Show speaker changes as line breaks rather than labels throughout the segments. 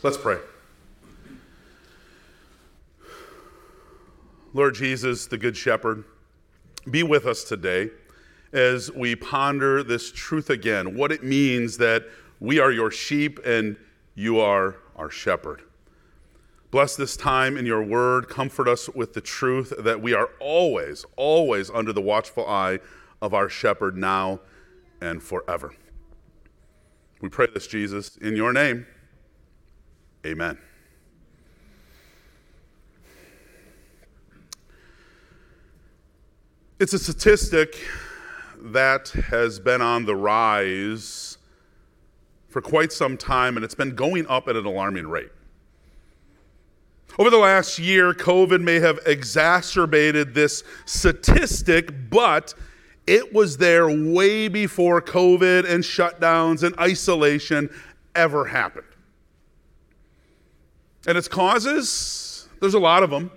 Let's pray. Lord Jesus, the Good Shepherd, be with us today as we ponder this truth again what it means that we are your sheep and you are our shepherd. Bless this time in your word. Comfort us with the truth that we are always, always under the watchful eye of our shepherd now and forever. We pray this, Jesus, in your name. Amen. It's a statistic that has been on the rise for quite some time, and it's been going up at an alarming rate. Over the last year, COVID may have exacerbated this statistic, but it was there way before COVID and shutdowns and isolation ever happened. And its causes, there's a lot of them.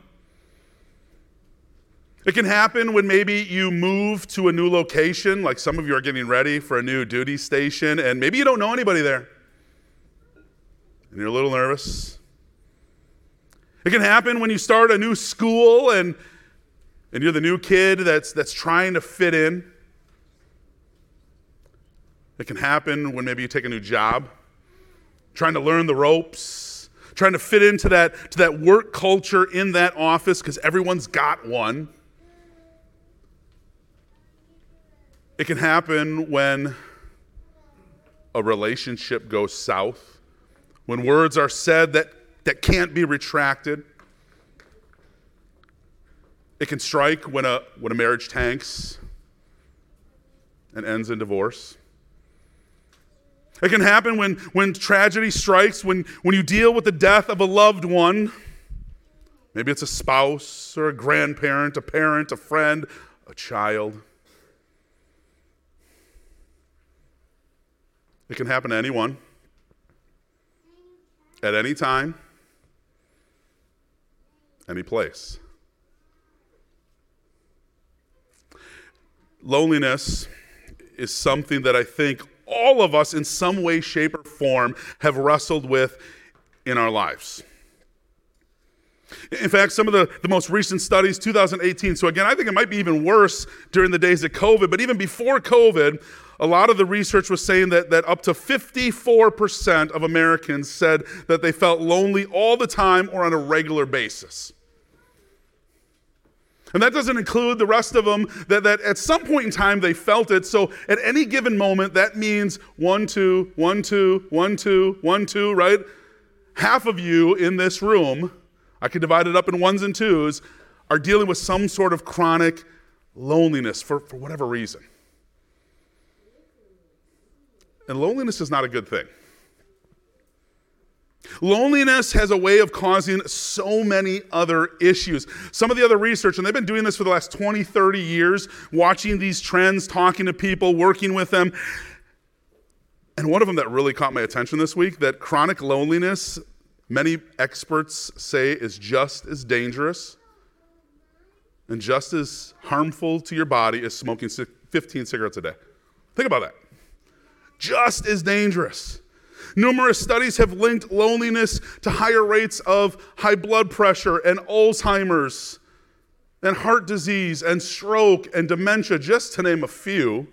It can happen when maybe you move to a new location, like some of you are getting ready for a new duty station, and maybe you don't know anybody there. And you're a little nervous. It can happen when you start a new school and, and you're the new kid that's, that's trying to fit in. It can happen when maybe you take a new job, trying to learn the ropes, trying to fit into that, to that work culture in that office because everyone's got one. It can happen when a relationship goes south, when words are said that, that can't be retracted. It can strike when a, when a marriage tanks and ends in divorce. It can happen when, when tragedy strikes, when, when you deal with the death of a loved one. Maybe it's a spouse or a grandparent, a parent, a friend, a child. It can happen to anyone, at any time, any place. Loneliness is something that I think all of us, in some way, shape, or form, have wrestled with in our lives. In fact, some of the, the most recent studies, 2018, so again, I think it might be even worse during the days of COVID, but even before COVID, a lot of the research was saying that, that up to 54% of Americans said that they felt lonely all the time or on a regular basis. And that doesn't include the rest of them that, that at some point in time they felt it. So at any given moment, that means one, two, one, two, one, two, one, two, right? Half of you in this room, I could divide it up in ones and twos, are dealing with some sort of chronic loneliness for, for whatever reason. And loneliness is not a good thing. Loneliness has a way of causing so many other issues. Some of the other research, and they've been doing this for the last 20, 30 years, watching these trends, talking to people, working with them. And one of them that really caught my attention this week that chronic loneliness, many experts say, is just as dangerous and just as harmful to your body as smoking 15 cigarettes a day. Think about that just as dangerous. Numerous studies have linked loneliness to higher rates of high blood pressure and Alzheimer's and heart disease and stroke and dementia, just to name a few.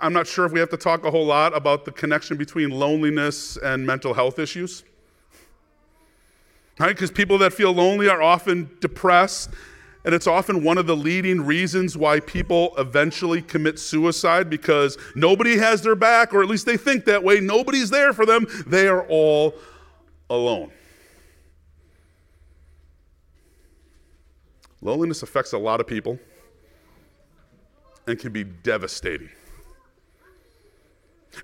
I'm not sure if we have to talk a whole lot about the connection between loneliness and mental health issues. Right? Because people that feel lonely are often depressed and it's often one of the leading reasons why people eventually commit suicide because nobody has their back, or at least they think that way. Nobody's there for them. They are all alone. Loneliness affects a lot of people and can be devastating.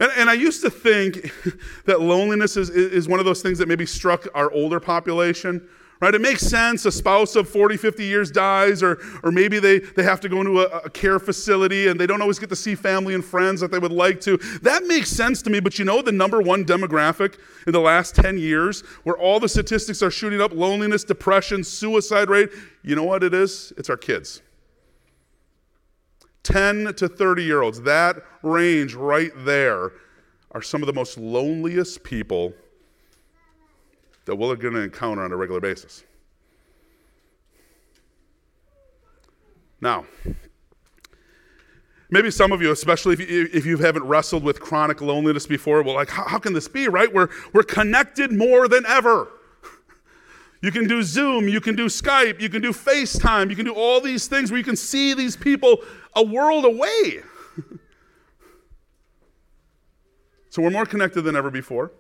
And, and, I used to think that loneliness is, is one of those things that maybe struck our older population right? It makes sense. A spouse of 40 50 years dies or, or maybe they, they have to go into a, a, care facility and they don't always get to see family and friends that they would like to. That makes sense to me but you know the number one demographic in the last 10 years where all the statistics are shooting up loneliness depression suicide rate you know what it is? It's our kids. 10 to 30 year olds that range right there are some of the most loneliest people that we're going to encounter on a regular basis. Now, maybe some of you, especially if you, if you haven't wrestled with chronic loneliness before, well, like, how, how can this be, right? We're, we're connected more than ever. You can do Zoom, you can do Skype, you can do FaceTime, you can do all these things where you can see these people a world away. so we're more connected than ever before.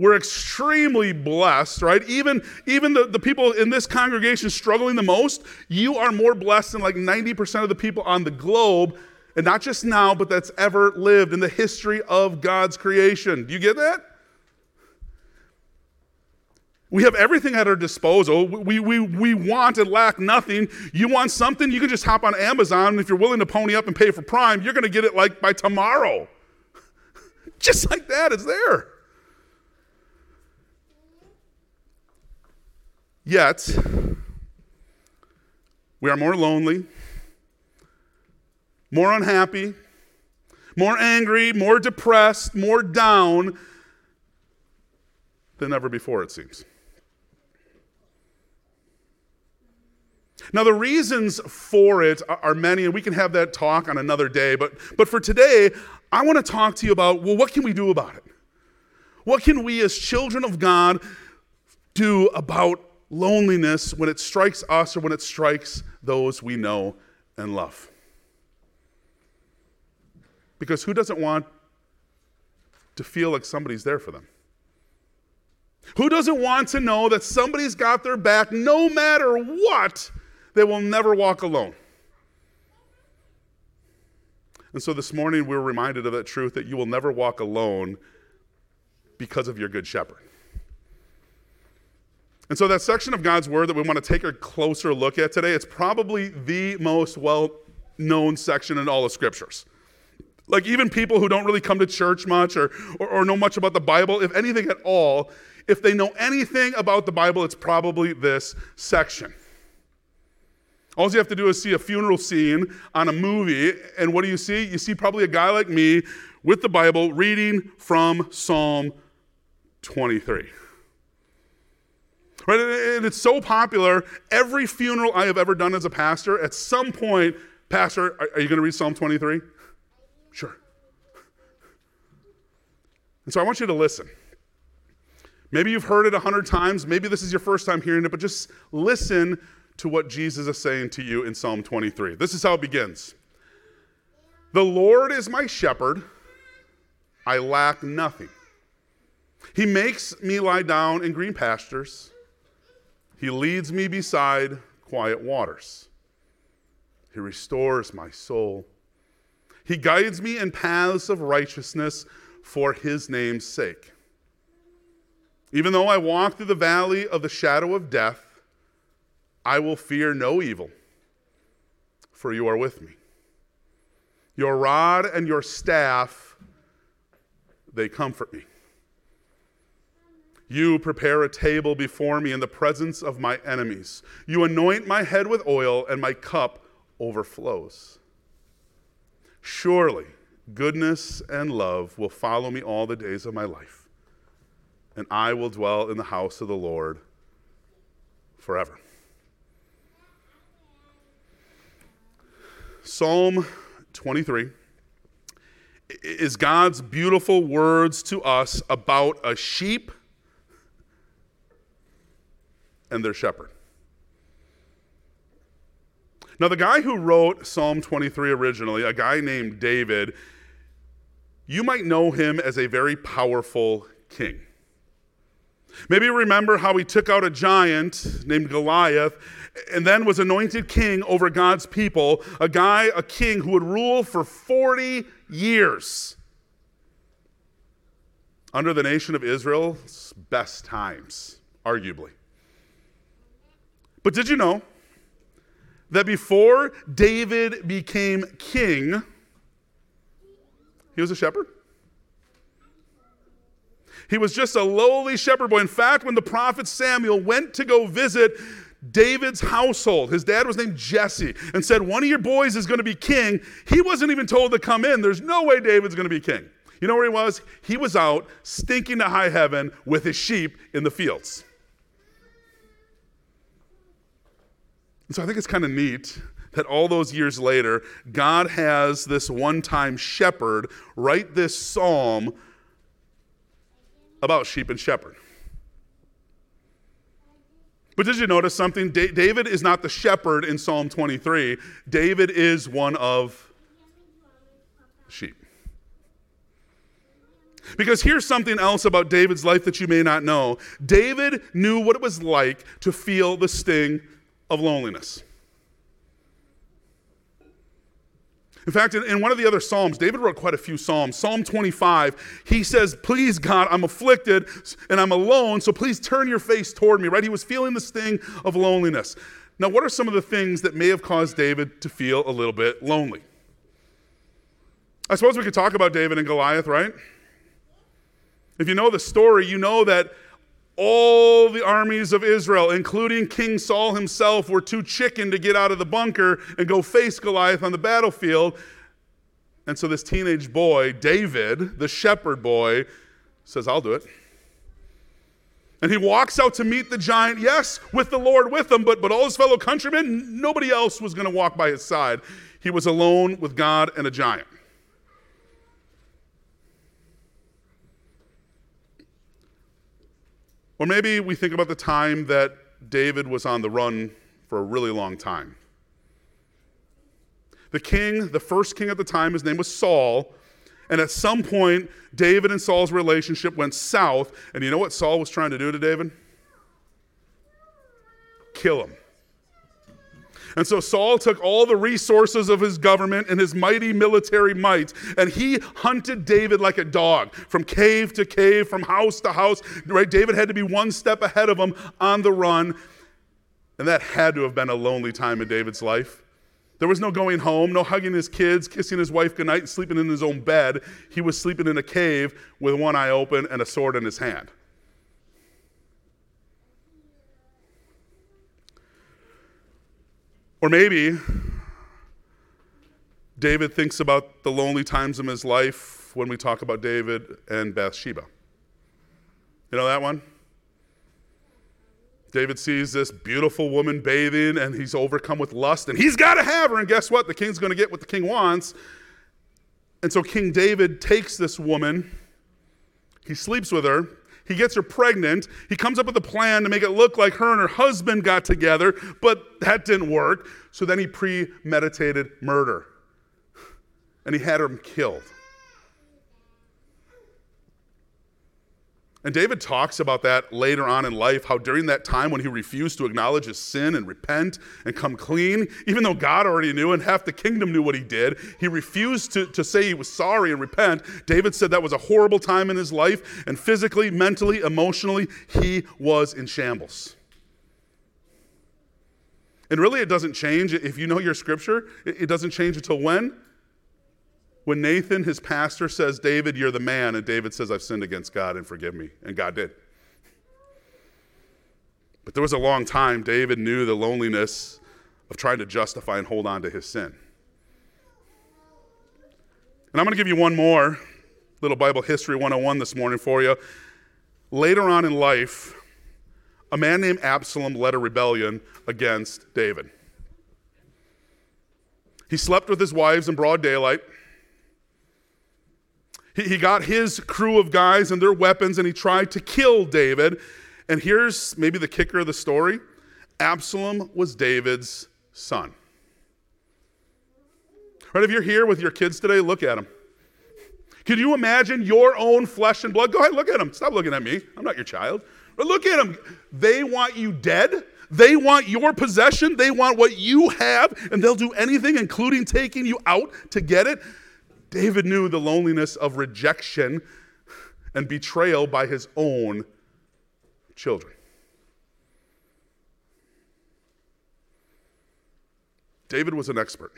We're extremely blessed, right? Even, even the, the people in this congregation struggling the most, you are more blessed than like 90% of the people on the globe, and not just now, but that's ever lived in the history of God's creation. Do you get that? We have everything at our disposal. We, we, we want and lack nothing. You want something, you can just hop on Amazon. If you're willing to pony up and pay for Prime, you're going to get it like by tomorrow. just like that, it's there. Yet, we are more lonely, more unhappy, more angry, more depressed, more down than ever before, it seems. Now, the reasons for it are many, and we can have that talk on another day. But, but for today, I want to talk to you about well, what can we do about it? What can we as children of God do about loneliness when it strikes us or when it strikes those we know and love. Because who doesn't want to feel like somebody's there for them? Who doesn't want to know that somebody's got their back no matter what? They will never walk alone. And so this morning we were reminded of that truth that you will never walk alone because of your good shepherd. And so, that section of God's Word that we want to take a closer look at today, it's probably the most well known section in all the Scriptures. Like, even people who don't really come to church much or, or, or, know much about the Bible, if anything at all, if they know anything about the Bible, it's probably this section. All you have to do is see a funeral scene on a movie, and what do you see? You see probably a guy like me with the Bible reading from Psalm 23. Right? And it's so popular. Every funeral I have ever done as a pastor, at some point, Pastor, are you going to read Psalm 23? Sure. And so I want you to listen. Maybe you've heard it a hundred times. Maybe this is your first time hearing it, but just listen to what Jesus is saying to you in Psalm 23. This is how it begins The Lord is my shepherd, I lack nothing. He makes me lie down in green pastures. He leads me beside quiet waters. He restores my soul. He guides me in paths of righteousness for his name's sake. Even though I walk through the valley of the shadow of death, I will fear no evil, for you are with me. Your rod and your staff, they comfort me. You prepare a table before me in the presence of my enemies. You anoint my head with oil, and my cup overflows. Surely, goodness and love will follow me all the days of my life, and I will dwell in the house of the Lord forever. Psalm 23 is God's beautiful words to us about a sheep and their shepherd. Now, the guy who wrote Psalm 23 originally, a guy named David, you might know him as a very powerful king. Maybe remember how he took out a giant named Goliath and then was anointed king over God's people, a guy, a king who would rule for 40 years under the nation of Israel's best times, arguably. But did you know that before David became king, he was a shepherd? He was just a lowly shepherd boy. In fact, when the prophet Samuel went to go visit David's household, his dad was named Jesse, and said, One of your boys is going to be king, he wasn't even told to come in. There's no way David's going to be king. You know where he was? He was out stinking to high heaven with his sheep in the fields. And so I think it's kind of neat that all those years later, God has this one time shepherd write this psalm about sheep and shepherd. But did you notice something? Da- David is not the shepherd in Psalm 23, David is one of sheep. Because here's something else about David's life that you may not know David knew what it was like to feel the sting of loneliness. In fact, in, one of the other Psalms, David wrote quite a few Psalms. Psalm 25, he says, Please, God, I'm afflicted and I'm alone, so please turn your face toward me, right? He was feeling the sting of loneliness. Now, what are some of the things that may have caused David to feel a little bit lonely? I suppose we could talk about David and Goliath, right? If you know the story, you know that all the armies of Israel, including King Saul himself, were too chicken to get out of the bunker and go face Goliath on the battlefield. And so this teenage boy, David, the shepherd boy, says, I'll do it. And he walks out to meet the giant, yes, with the Lord with him, but, but all his fellow countrymen, nobody else was going to walk by his side. He was alone with God and a giant. Or maybe we think about the time that David was on the run for a really long time. The king, the first king at the time, his name was Saul. And at some point, David and Saul's relationship went south. And you know what Saul was trying to do to David? Kill him. And so Saul took all the resources of his government and his mighty military might, and he hunted David like a dog from cave to cave, from house to house. Right? David had to be one step ahead of him on the run. And that had to have been a lonely time in David's life. There was no going home, no hugging his kids, kissing his wife goodnight, and sleeping in his own bed. He was sleeping in a cave with one eye open and a sword in his hand. Or maybe David thinks about the lonely times in his life when we talk about David and Bathsheba. You know that one? David sees this beautiful woman bathing and he's overcome with lust and he's got to have her. And guess what? The king's going to get what the king wants. And so King David takes this woman, he sleeps with her, he gets her pregnant. He comes up with a plan to make it look like her and her husband got together, but that didn't work. So then he premeditated murder. And he had him killed. And David talks about that later on in life, how during that time when he refused to acknowledge his sin and repent and come clean, even though God already knew and half the kingdom knew what he did, he refused to, to say he was sorry and repent. David said that was a horrible time in his life, and physically, mentally, emotionally, he was in shambles. And really, it doesn't change. If you know your scripture, it doesn't change until when? When Nathan, his pastor, says, David, you're the man, and David says, I've sinned against God and forgive me. And God did. But there was a long time David knew the loneliness of trying to justify and hold on to his sin. And I'm going to give you one more little Bible history 101 this morning for you. Later on in life, a man named Absalom led a rebellion against David. He slept with his wives in broad daylight. He, he got his crew of guys and their weapons and he tried to kill David. And here's maybe the kicker of the story Absalom was David's son. Right, if you're here with your kids today, look at them. Can you imagine your own flesh and blood? Go ahead, look at them. Stop looking at me. I'm not your child. But look at them. They want you dead. They want your possession. They want what you have, and they'll do anything, including taking you out to get it. David knew the loneliness of rejection and betrayal by his own children. David was an expert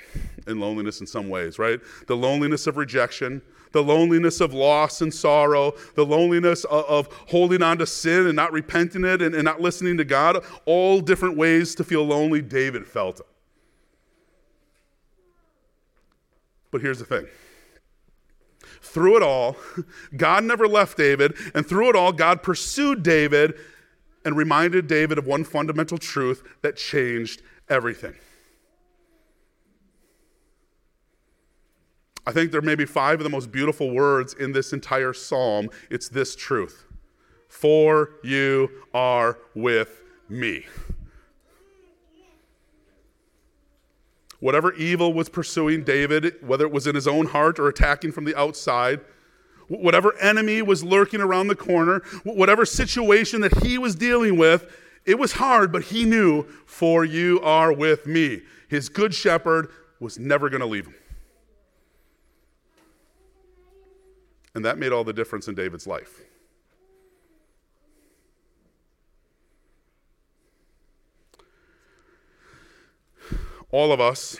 in loneliness in some ways, right? The loneliness of rejection, the loneliness of loss and sorrow, the loneliness of, of holding on to sin and not repenting it and, and not listening to God, all different ways to feel lonely. David felt it. But here's the thing Through it all, God never left David, and through it all, God pursued David and reminded David of one fundamental truth that changed everything. I think there may be five of the most beautiful words in this entire psalm. It's this truth For you are with me. Whatever evil was pursuing David, whether it was in his own heart or attacking from the outside, whatever enemy was lurking around the corner, whatever situation that he was dealing with, it was hard, but he knew, For you are with me. His good shepherd was never going to leave him. And that made all the difference in David's life. All of us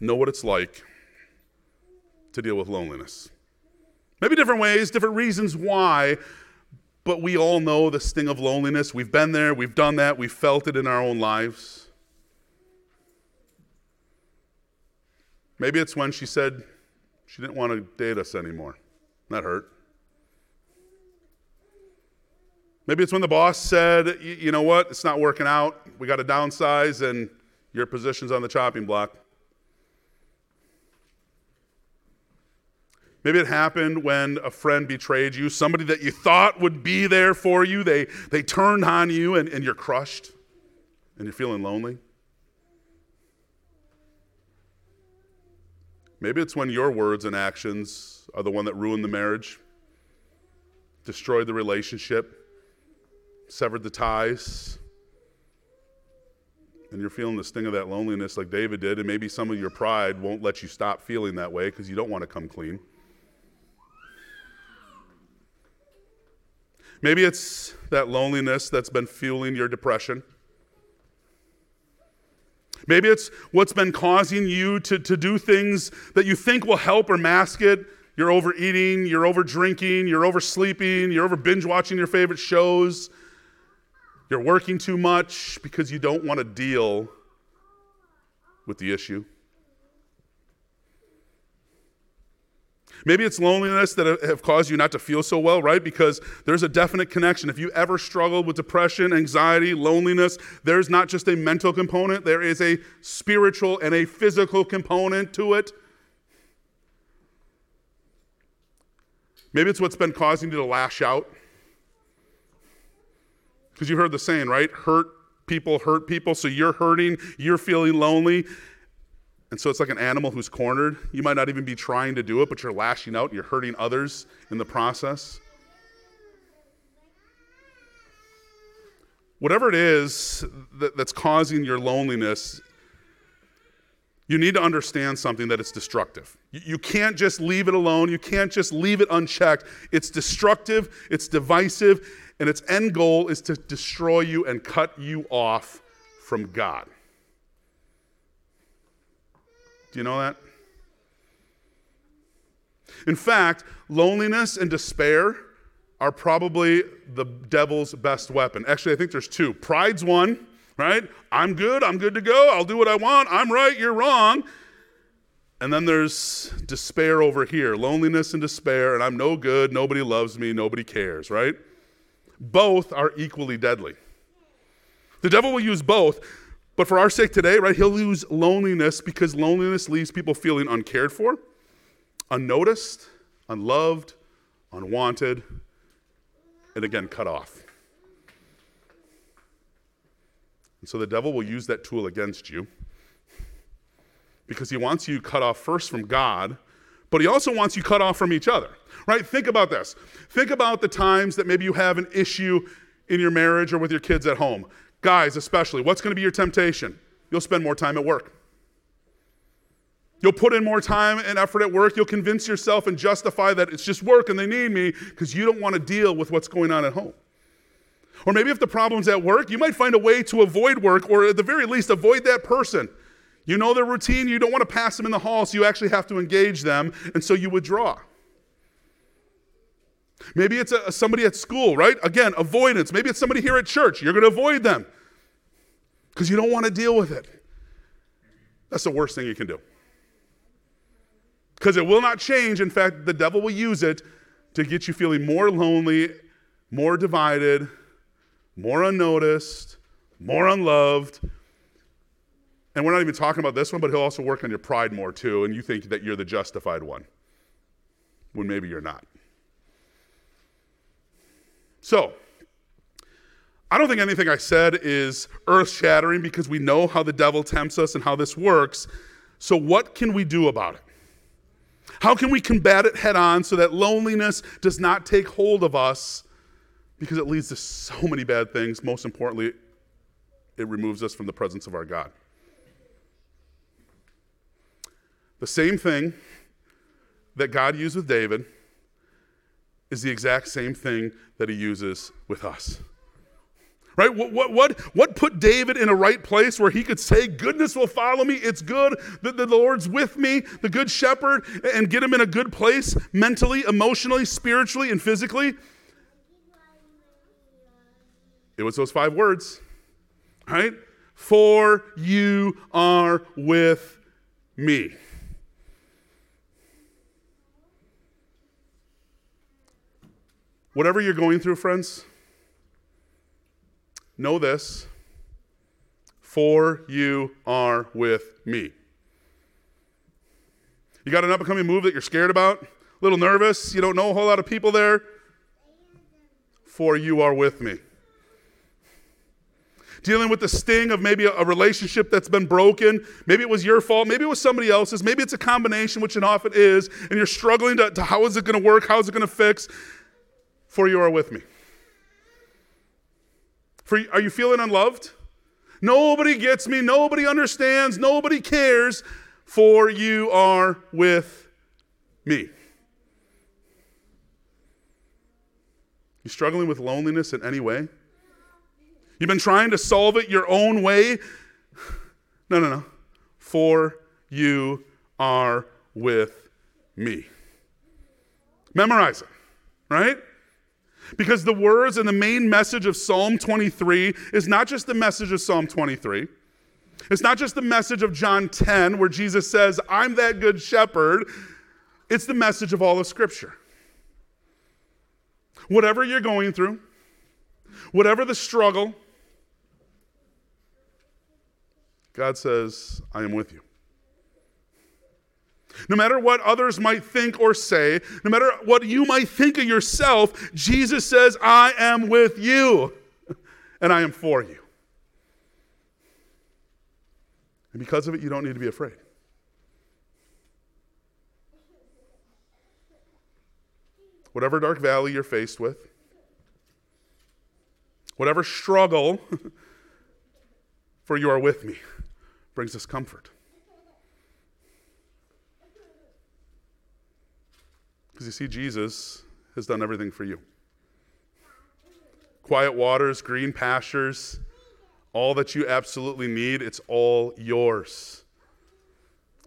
know what it's like to deal with loneliness. Maybe different ways, different reasons why, but we all know the sting of loneliness. We've been there, we've done that, we've felt it in our own lives. Maybe it's when she said she didn't want to date us anymore. That hurt. Maybe it's when the boss said, you know what, it's not working out, we got to downsize, and your position's on the chopping block. Maybe it happened when a friend betrayed you, somebody that you thought would be there for you, they, they turned on you and, and you're crushed and you're feeling lonely. Maybe it's when your words and actions are the one that ruined the marriage, destroyed the relationship, severed the ties, and you're feeling the sting of that loneliness like David did, and maybe some of your pride won't let you stop feeling that way because you don't want to come clean. Maybe it's that loneliness that's been fueling your depression. Maybe it's what's been causing you to, to do things that you think will help or mask it. You're overeating, you're over drinking, you're oversleeping, you're over binge watching your favorite shows. You're working too much because you don't want to deal with the issue. Maybe it's loneliness that have caused you not to feel so well, right? Because there's a definite connection. If you ever struggled with depression, anxiety, loneliness, there's not just a mental component, there is a spiritual and a physical component to it. Maybe it's what's been causing you to lash out. Because you heard the saying, right? Hurt people hurt people. So you're hurting, you're feeling lonely. And so it's like an animal who's cornered. You might not even be trying to do it, but you're lashing out you're hurting others in the process. Whatever it is that, that's causing your loneliness, you need to understand something that it's destructive. You, can't just leave it alone. You can't just leave it unchecked. It's destructive, it's divisive, and its end goal is to destroy you and cut you off from God. Do you know that? In fact, loneliness and despair are probably the devil's best weapon. Actually, I think there's two. Pride's one, right? I'm good, I'm good to go, I'll do what I want, I'm right, you're wrong. And then there's despair over here loneliness and despair, and I'm no good, nobody loves me, nobody cares, right? both are equally deadly. The devil will use both, but for our sake today, right, he'll use loneliness because loneliness leaves people feeling uncared for, unnoticed, unloved, unwanted, and again, cut off. And so the devil will use that tool against you because he wants you cut off first from God but he also wants you cut off from each other, right? Think about this. Think about the times that maybe you have an issue in your marriage or with your kids at home. Guys, especially, what's going to be your temptation? You'll spend more time at work. You'll put in more time and effort at work. You'll convince yourself and justify that it's just work and they need me because you don't want to deal with what's going on at home. Or maybe if the problem's at work, you might find a way to avoid work or at the very least avoid that person you know their routine, you don't want to pass them in the hall, so you actually have to engage them, and so you withdraw. Maybe it's a, somebody at school, right? Again, avoidance. Maybe it's somebody here at church. You're going to avoid them because you don't want to deal with it. That's the worst thing you can do. Because it will not change. In fact, the devil will use it to get you feeling more lonely, more divided, more unnoticed, more unloved. And we're not even talking about this one, but he'll also work on your pride more too, and you think that you're the justified one when maybe you're not. So, I don't think anything I said is earth shattering because we know how the devil tempts us and how this works. So, what can we do about it? How can we combat it head on so that loneliness does not take hold of us because it leads to so many bad things? Most importantly, it removes us from the presence of our God. The same thing that God used with David is the exact same thing that he uses with us. Right? What, what, what, what put David in a right place where he could say, Goodness will follow me, it's good, that the Lord's with me, the good shepherd, and get him in a good place mentally, emotionally, spiritually, and physically? It was those five words, right? For you are with me. Whatever you're going through, friends, know this for you are with me. You got an upcoming move that you're scared about? A little nervous? You don't know a whole lot of people there? For you are with me. Dealing with the sting of maybe a, relationship that's been broken. Maybe it was your fault. Maybe it was somebody else's. Maybe it's a combination, which it often is, and you're struggling to, to how is it going to work? How is it going to fix? For you are with me. For, are you feeling unloved? Nobody gets me. Nobody understands. Nobody cares. For you are with me. You struggling with loneliness in any way? You've been trying to solve it your own way? No, no, no. For you are with me. Memorize it, right? Because the words and the main message of Psalm 23 is not just the message of Psalm 23. It's not just the message of John 10, where Jesus says, I'm that good shepherd. It's the message of all of Scripture. Whatever you're going through, whatever the struggle, God says, I am with you. No matter what others might think or say, no matter what you might think of yourself, Jesus says, I am with you and I am for you. And because of it, you don't need to be afraid. Whatever dark valley you're faced with, whatever struggle, for you are with me, brings us comfort. Because you see, Jesus has done everything for you. Quiet waters, green pastures, all that you absolutely need, it's all yours.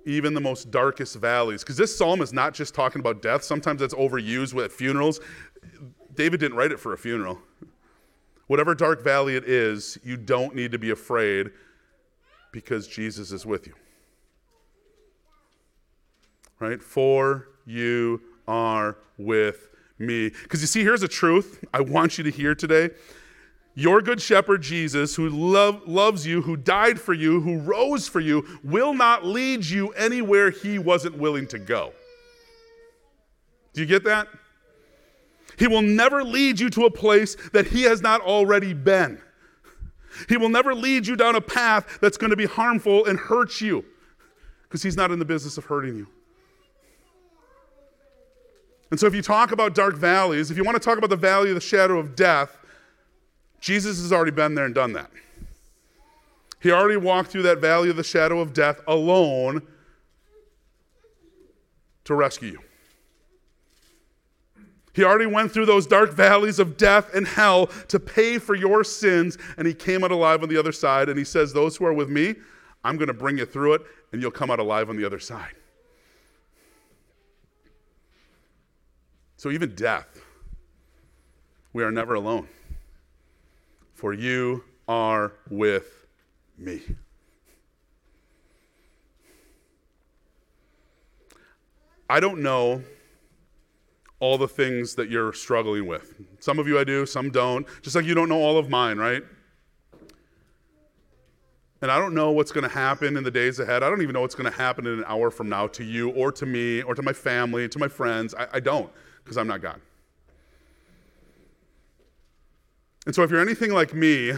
Even the most darkest valleys. Because this psalm is not just talking about death, sometimes that's overused at funerals. David didn't write it for a funeral. Whatever dark valley it is, you don't need to be afraid because Jesus is with you. Right? For you are with me. Because you see, here's a truth I want you to hear today. Your good shepherd Jesus, who love, loves you, who died for you, who rose for you, will not lead you anywhere he wasn't willing to go. Do you get that? He will never lead you to a place that he has not already been. He will never lead you down a path that's going to be harmful and hurt you because he's not in the business of hurting you. And so, if you talk about dark valleys, if you want to talk about the valley of the shadow of death, Jesus has already been there and done that. He already walked through that valley of the shadow of death alone to rescue you. He already went through those dark valleys of death and hell to pay for your sins, and he came out alive on the other side. And he says, Those who are with me, I'm going to bring you through it, and you'll come out alive on the other side. So, even death, we are never alone. For you are with me. I don't know all the things that you're struggling with. Some of you I do, some don't. Just like you don't know all of mine, right? And I don't know what's going to happen in the days ahead. I don't even know what's going to happen in an hour from now to you or to me or to my family, to my friends. I, I don't, because I'm not God. And so if you're anything like me,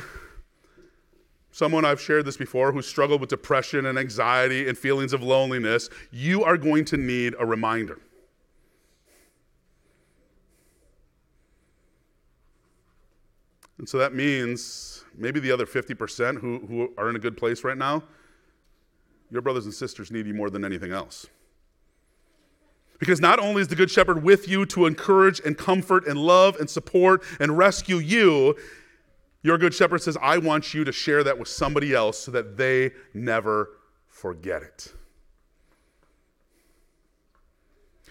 someone I've shared this before who struggled with depression and anxiety and feelings of loneliness, you are going to need a reminder. And so that means maybe the other 50% who, who are in a good place right now, your brothers and sisters need you more than anything else. Because not only is the Good Shepherd with you to encourage and comfort and love and support and rescue you, your Good Shepherd says, I want you to share that with somebody else so that they never forget it.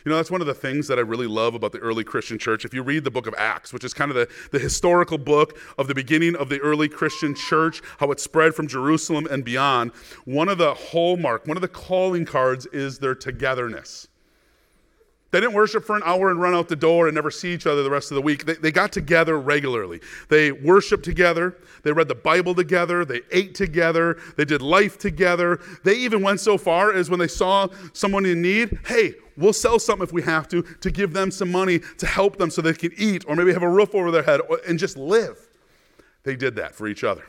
You know, that's one of the things that I really love about the early Christian church. If you read the book of Acts, which is kind of the, the historical book of the beginning of the early Christian church, how it spread from Jerusalem and beyond, one of the hallmark, one of the calling cards is their togetherness. They didn't worship for an hour and run out the door and never see each other the rest of the week. They, they got together regularly. They worshiped together. They read the Bible together. They ate together. They did life together. They even went so far as when they saw someone in need, hey, we'll sell something if we have to, to give them some money to help them so they can eat or maybe have a roof over their head and just live. They did that for each other.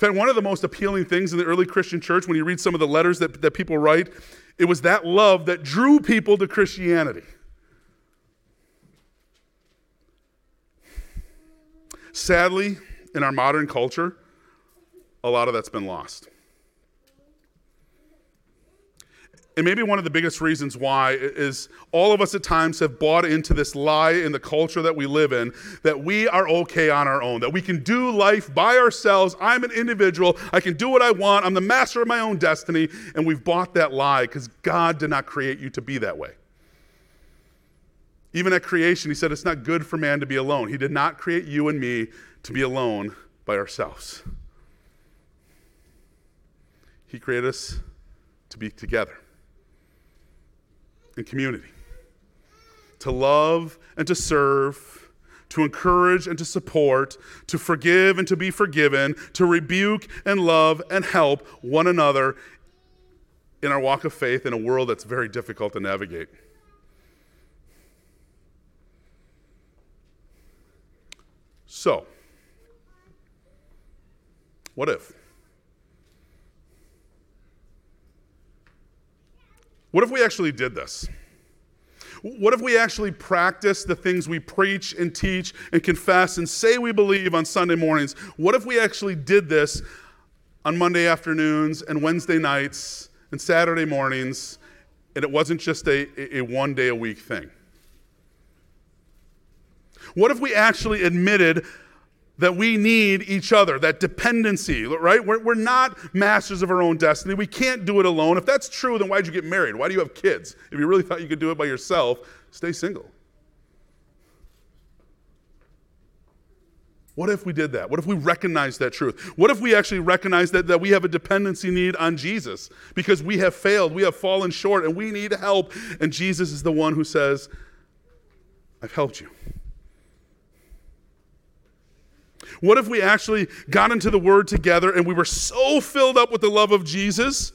In fact, one of the most appealing things in the early Christian church, when you read some of the letters that, that people write, it was that love that drew people to Christianity. Sadly, in our modern culture, a lot of that's been lost. And maybe one of the biggest reasons why is all of us at times have bought into this lie in the culture that we live in that we are okay on our own, that we can do life by ourselves. I'm an individual. I can do what I want. I'm the master of my own destiny. And we've bought that lie because God did not create you to be that way. Even at creation, He said it's not good for man to be alone. He did not create you and me to be alone by ourselves. He created us to be together and community, to love and to serve, to encourage and to support, to forgive and to be forgiven, to rebuke and love and help one another in our walk of faith in a world that's very difficult to navigate. So, what if? What if we actually did this? What if we actually practice the things we preach and teach and confess and say we believe on Sunday mornings? What if we actually did this on Monday afternoons and Wednesday nights and Saturday mornings and it wasn't just a, a one day a week thing? What if we actually admitted that we need each other, that dependency, right? We're, we're not masters of our own destiny. We can't do it alone. If that's true, then why'd you get married? Why do you have kids? If you really thought you could do it by yourself, stay single. What if we did that? What if we recognized that truth? What if we actually recognized that, that we have a dependency need on Jesus because we have failed, we have fallen short, and we need help, and Jesus is the one who says, I've helped you. What if we actually got into the Word together and we were so filled up with the love of Jesus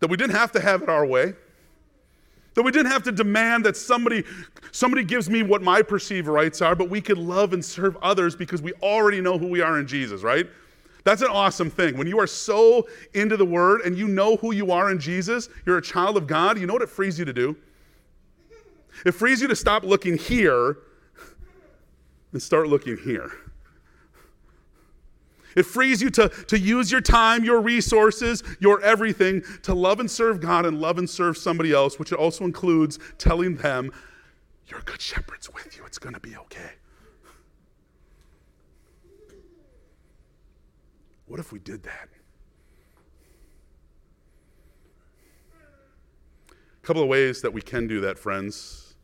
that we didn't have to have it our way? That we didn't have to demand that somebody, somebody gives me what my perceived rights are, but we could love and serve others because we already know who we are in Jesus, right? That's an awesome thing. When you are so into the Word and you know who you are in Jesus, you're a child of God, you know what it frees you to do? It frees you to stop looking here and start looking here. It frees you to, to use your time, your resources, your everything to love and serve God and love and serve somebody else, which also includes telling them, Your good shepherd's with you. It's going to be okay. What if we did that? A couple of ways that we can do that, friends.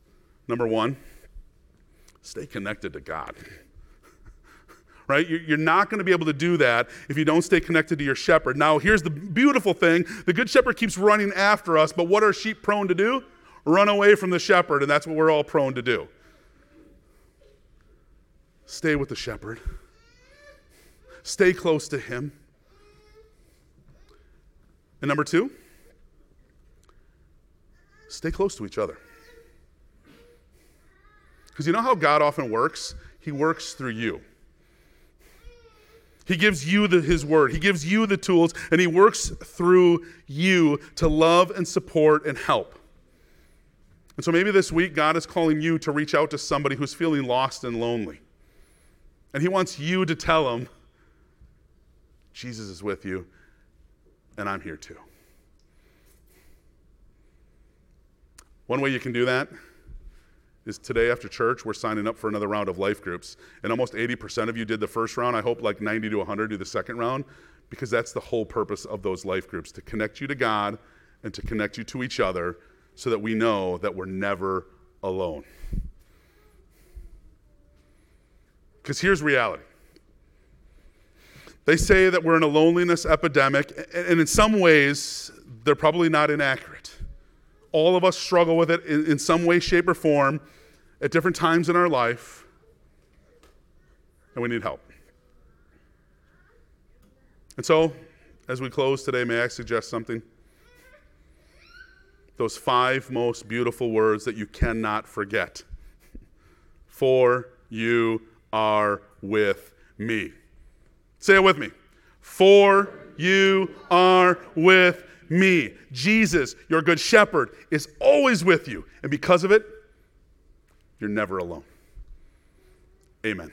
Number one, stay connected to God. right? You're not going to be able to do that if you don't stay connected to your shepherd. Now, here's the beautiful thing the good shepherd keeps running after us, but what are sheep prone to do? Run away from the shepherd, and that's what we're all prone to do. Stay with the shepherd, stay close to him. And number two, stay close to each other. Because you know how God often works? He works through you. He gives you the, His word, He gives you the tools, and He works through you to love and support and help. And so maybe this week, God is calling you to reach out to somebody who's feeling lost and lonely. And He wants you to tell them, Jesus is with you, and I'm here too. One way you can do that is today after church, we're signing up for another round of life groups. And almost 80% of you did the first round. I hope like 90 to 100 do the second round because that's the whole purpose of those life groups to connect you to God and to connect you to each other so that we know that we're never alone. Because here's reality. They say that we're in a loneliness epidemic, and in some ways, they're probably not inaccurate. All of us struggle with it in, in some way, shape, or form at different times in our life, and we need help. And so, as we close today, may I suggest something? Those five most beautiful words that you cannot forget. For you are with me. Say it with me. For you are with me. Jesus, your good shepherd, is always with you. And because of it, you're never alone. Amen.